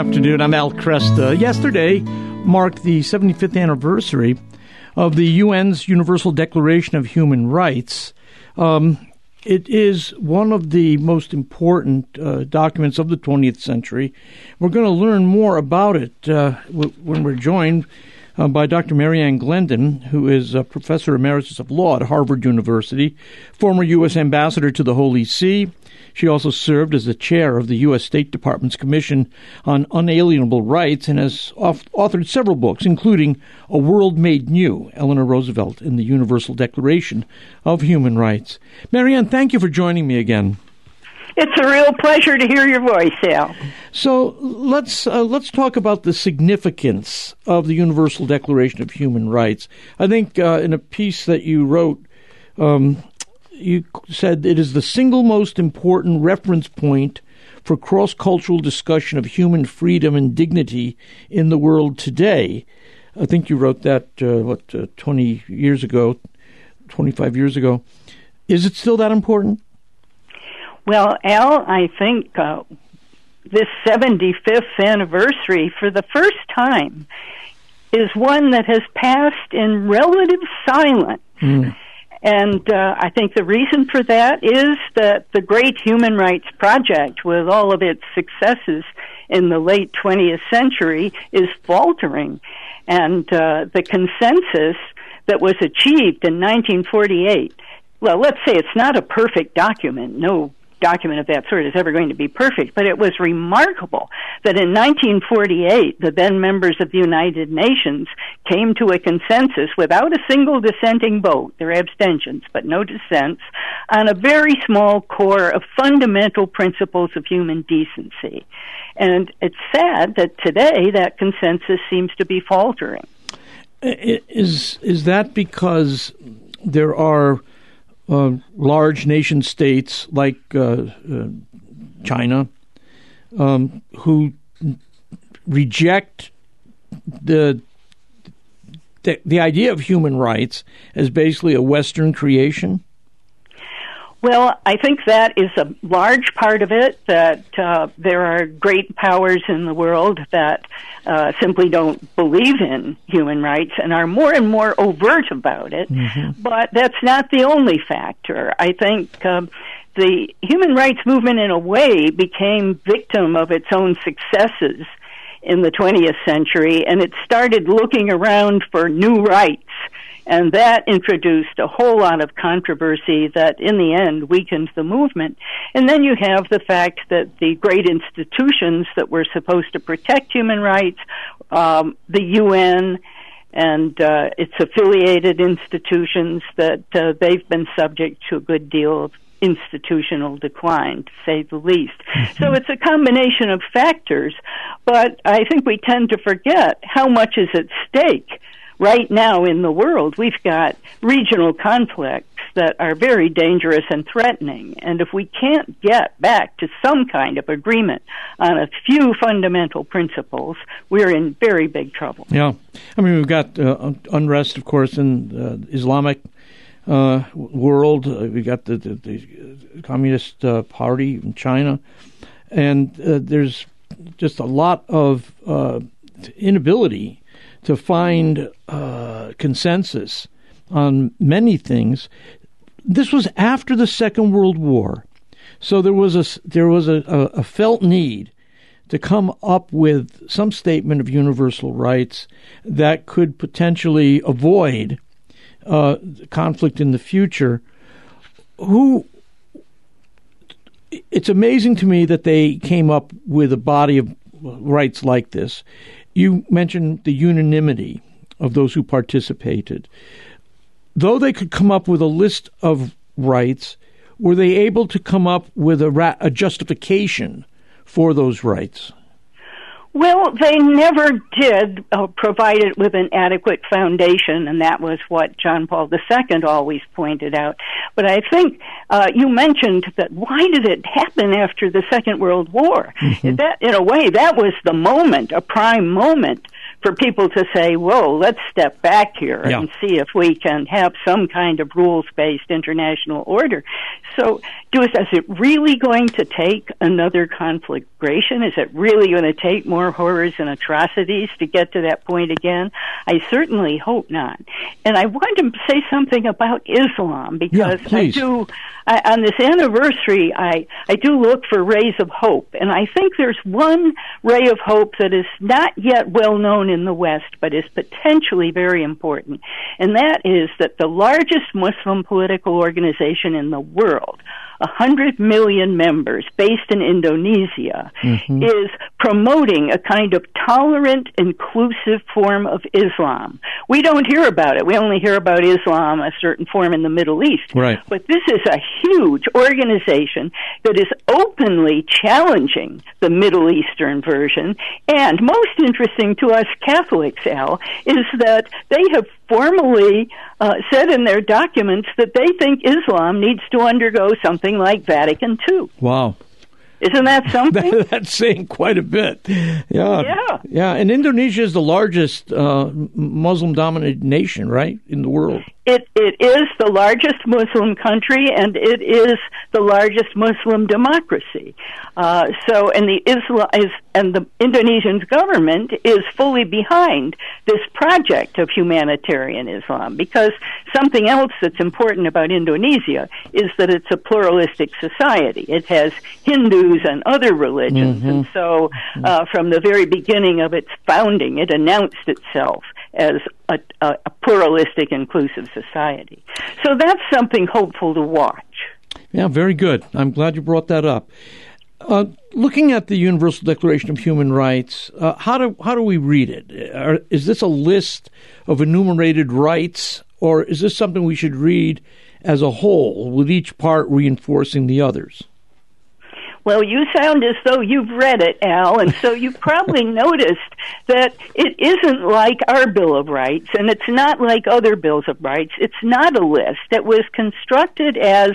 afternoon. I'm Al Kresta. Yesterday marked the 75th anniversary of the UN's Universal Declaration of Human Rights. Um, it is one of the most important uh, documents of the 20th century. We're going to learn more about it uh, when we're joined uh, by Dr. Mary Ann Glendon, who is a professor emeritus of law at Harvard University, former U.S. ambassador to the Holy See, she also served as the chair of the U.S. State Department's Commission on Unalienable Rights and has authored several books, including A World Made New, Eleanor Roosevelt and the Universal Declaration of Human Rights. Marianne, thank you for joining me again. It's a real pleasure to hear your voice, Al. So let's uh, let's talk about the significance of the Universal Declaration of Human Rights. I think uh, in a piece that you wrote um, you said it is the single most important reference point for cross cultural discussion of human freedom and dignity in the world today. I think you wrote that, uh, what, uh, 20 years ago, 25 years ago. Is it still that important? Well, Al, I think uh, this 75th anniversary, for the first time, is one that has passed in relative silence. Mm. And uh, I think the reason for that is that the great human rights project, with all of its successes in the late 20th century, is faltering. And uh, the consensus that was achieved in 1948 well, let's say it's not a perfect document. No document of that sort is ever going to be perfect, but it was remarkable that in 1948, the then members of the United Nations came to a consensus without a single dissenting vote. Were abstentions, but no dissents, on a very small core of fundamental principles of human decency. And it's sad that today that consensus seems to be faltering. Is is that because there are uh, large nation states like uh, uh, China um, who reject the, the the idea of human rights as basically a Western creation? Well, I think that is a large part of it. That uh, there are great powers in the world that uh, simply don't believe in human rights and are more and more overt about it. Mm-hmm. But that's not the only factor. I think. Um, the human rights movement, in a way, became victim of its own successes in the 20th century, and it started looking around for new rights and that introduced a whole lot of controversy that in the end weakened the movement. And then you have the fact that the great institutions that were supposed to protect human rights, um, the UN, and uh, its affiliated institutions that uh, they've been subject to a good deal of institutional decline, to say the least. Mm-hmm. So it's a combination of factors, but I think we tend to forget how much is at stake right now in the world, we've got regional conflicts that are very dangerous and threatening. And if we can't get back to some kind of agreement on a few fundamental principles, we're in very big trouble. Yeah. I mean, we've got uh, unrest, of course, in the Islamic uh, world. Uh, we've got the, the, the Communist uh, Party in China. And uh, there's just a lot of uh, inability to find uh, consensus on many things. This was after the Second World War, so there was a there was a, a, felt need to come up with some statement of universal rights that could potentially avoid uh, conflict in the future. Who it's amazing to me that they came up with a body of rights like this. You mentioned the unanimity of those who participated. Though they could come up with a list of rights, were they able to come up with a, ra- a justification for those rights? Well, they never did uh, provide it with an adequate foundation, and that was what John Paul II always pointed out. But I think uh, you mentioned that why did it happen after the Second World War? Mm-hmm. That, in a way, that was the moment, a prime moment for people to say, "Whoa, let's step back here Yeah. and see if we can have some kind of rules-based international order." So, do is it really going to take another conflagration? Is it really going to take more horrors and atrocities to get to that point again? I certainly hope not. And I want to say something about Islam because I do I, on this anniversary, I, I do look for rays of hope. And I think there's one ray of hope that is not yet well known in the West, but is potentially very important. And that is that the largest Muslim political organization in the world, a hundred million members based in Indonesia, mm-hmm. is promoting a kind of tolerant, inclusive form of Islam. We don't hear about it. We only hear about Islam, a certain form in the Middle East. Right. But this is a huge organization that is openly challenging the Middle Eastern version. And most interesting to us Catholics, Al, is that they have formally uh, said in their documents that they think Islam needs to undergo something like Vatican II. Wow. Isn't that something? That's saying quite a bit. Yeah. Yeah. Yeah. And Indonesia is the largest uh, Muslim dominated nation, right, in the world. It it is the largest Muslim country, and it is the largest Muslim democracy. Uh, so, and the Islam is, and the Indonesian government is fully behind this project of humanitarian Islam because something else that's important about Indonesia is that it's a pluralistic society. It has Hindus and other religions, and so uh, from the very beginning of its founding, it announced itself as a, a, a pluralistic, inclusive society. So that's something hopeful to watch. Yeah, very good. I'm glad you brought that up. Uh, looking at the Universal Declaration of Human Rights, uh, how do how do we read it? Are, is this a list of enumerated rights, or is this something we should read as a whole, with each part reinforcing the others? Well, you sound as though you've read it, Al, and so you've probably noticed that it isn't like our Bill of Rights, and it's not like other Bills of Rights. It's not a list. It was constructed as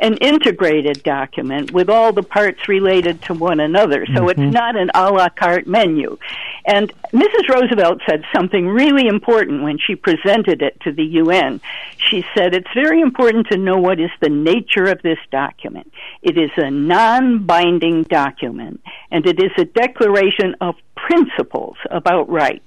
an integrated document with all the parts related to one another, so it's mm-hmm. not an a la carte menu. And Mrs. Roosevelt said something really important when she presented it to the UN. She said, It's very important to know what is the nature of this document. It is a non binding document, and it is a declaration of principles about rights.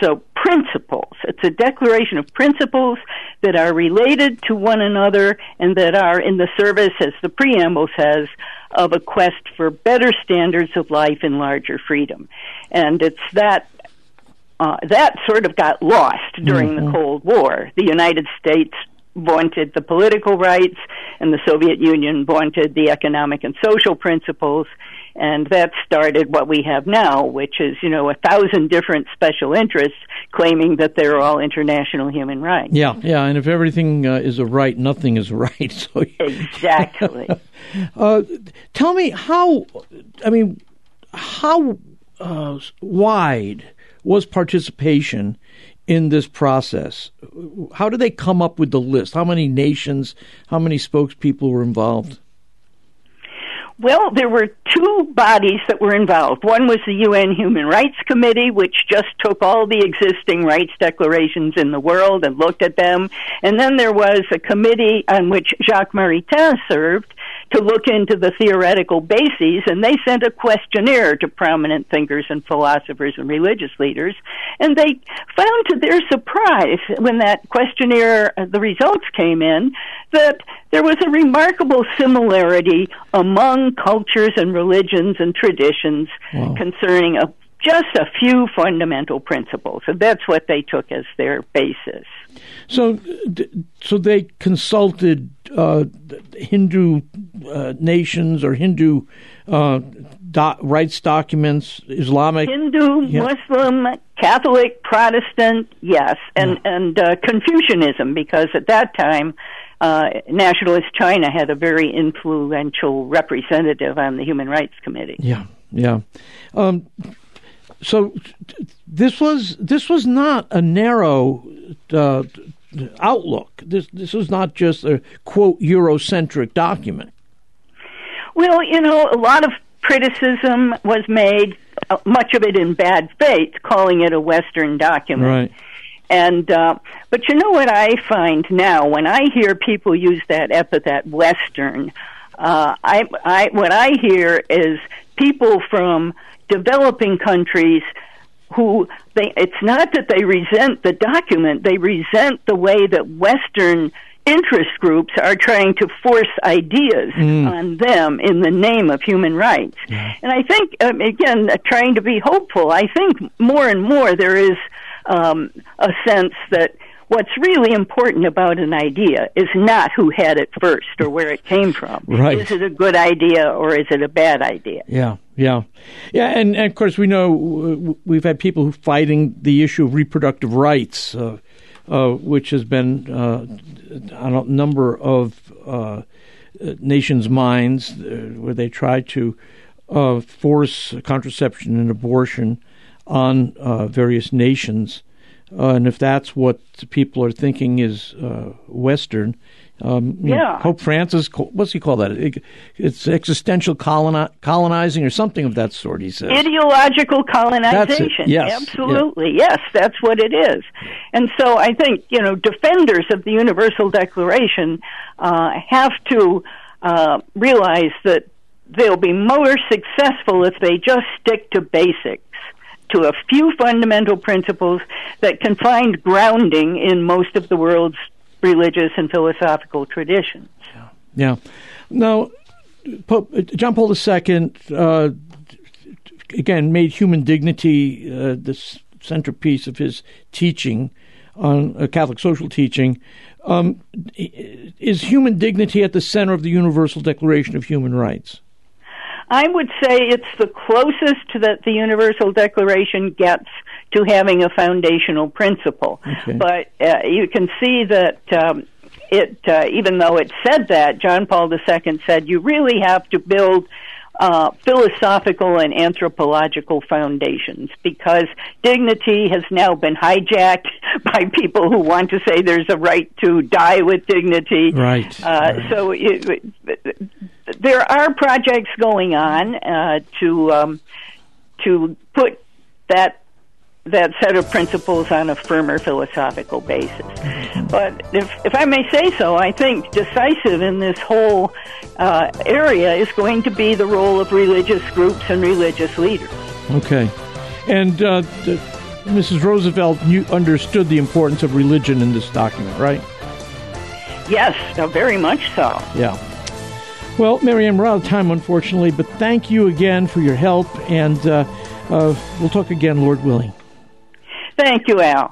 So, principles. It's a declaration of principles that are related to one another and that are in the service, as the preamble says, of a quest for better standards of life and larger freedom. And it's that uh, that sort of got lost during the Cold War. The United States vaunted the political rights, and the Soviet Union vaunted the economic and social principles. And that started what we have now, which is, you know, a thousand different special interests claiming that they're all international human rights. Yeah, yeah. And if everything uh, is a right, nothing is right. So, Exactly. uh, tell me how. I mean, how uh, wide was participation in this process? How did they come up with the list? How many nations? How many spokespeople were involved? Well, there were two bodies that were involved. One was the UN Human Rights Committee, which just took all the existing rights declarations in the world and looked at them. And then there was a committee on which Jacques Maritain served to look into the theoretical bases, and they sent a questionnaire to prominent thinkers and philosophers and religious leaders. And they found to their surprise, when that questionnaire, uh, the results came in, that there was a remarkable similarity among cultures and religions and traditions Wow. concerning a, just a few fundamental principles. And that's what they took as their basis. So, so they consulted uh, Hindu uh, nations or Hindu uh, do- rights documents, Islamic. Hindu, Yeah. Muslim, Catholic, Protestant, yes, and and uh, Confucianism because at that time. Uh, nationalist China had a very influential representative on the Human Rights Committee. Yeah, yeah. Um, so this was this was not a narrow uh, outlook. This this was not just a quote Eurocentric document. Well, you know, a lot of criticism was made uh, much of it in bad faith, calling it a Western document. Right. And uh, but you know what I find now when I hear people use that epithet Western, uh, I, I what I hear is people from developing countries who they it's not that they resent the document they resent the way that western interest groups are trying to force ideas mm. on them in the name of human rights yeah. and i think um, again uh, trying to be hopeful i think more and more there is um, a sense that what's really important about an idea is not who had it first or where it came from. Right. Is it a good idea or is it a bad idea? Yeah, yeah. Yeah, and, and of course, we know we've had people who fighting the issue of reproductive rights, uh, uh, which has been uh, on a number of uh, nations' minds uh, where they try to uh, force contraception and abortion on various nations. Uh, and if that's what people are thinking is uh, Western, um, yeah. Know, Pope Francis, what's he call that? It's existential coloni- colonizing or something of that sort. He says ideological colonization. Yes, absolutely. Yeah. Yes, that's what it is. And so I think you know defenders of the Universal Declaration uh, have to uh, realize that they'll be more successful if they just stick to basics to a few fundamental principles that can find grounding in most of the world's religious and philosophical traditions. Yeah. Now, Pope uh, John Paul II, uh, again, made human dignity uh, the centerpiece of his teaching on uh, Catholic social teaching. Um, is human dignity at the center of the Universal Declaration of Human Rights? I would say it's the closest that the Universal Declaration gets to having a foundational principle. Okay. But uh, you can see that um, it, uh, even though it said that, John Paul II said you really have to build uh, philosophical and anthropological foundations because dignity has now been hijacked by people who want to say there's a right to die with dignity. Right. Uh, right. So it, there are projects going on uh, to um, to put that that set of principles on a firmer philosophical basis. But if, if I may say so, I think decisive in this whole uh, area is going to be the role of religious groups and religious leaders. Okay. And uh, the, Mrs. Roosevelt, you understood the importance of religion in this document, right? Yes, uh, very much so. Yeah. Well, Mary Ann, we're out of time, unfortunately, but thank you again for your help, and uh, uh, we'll talk again, Lord willing. Thank you, Al.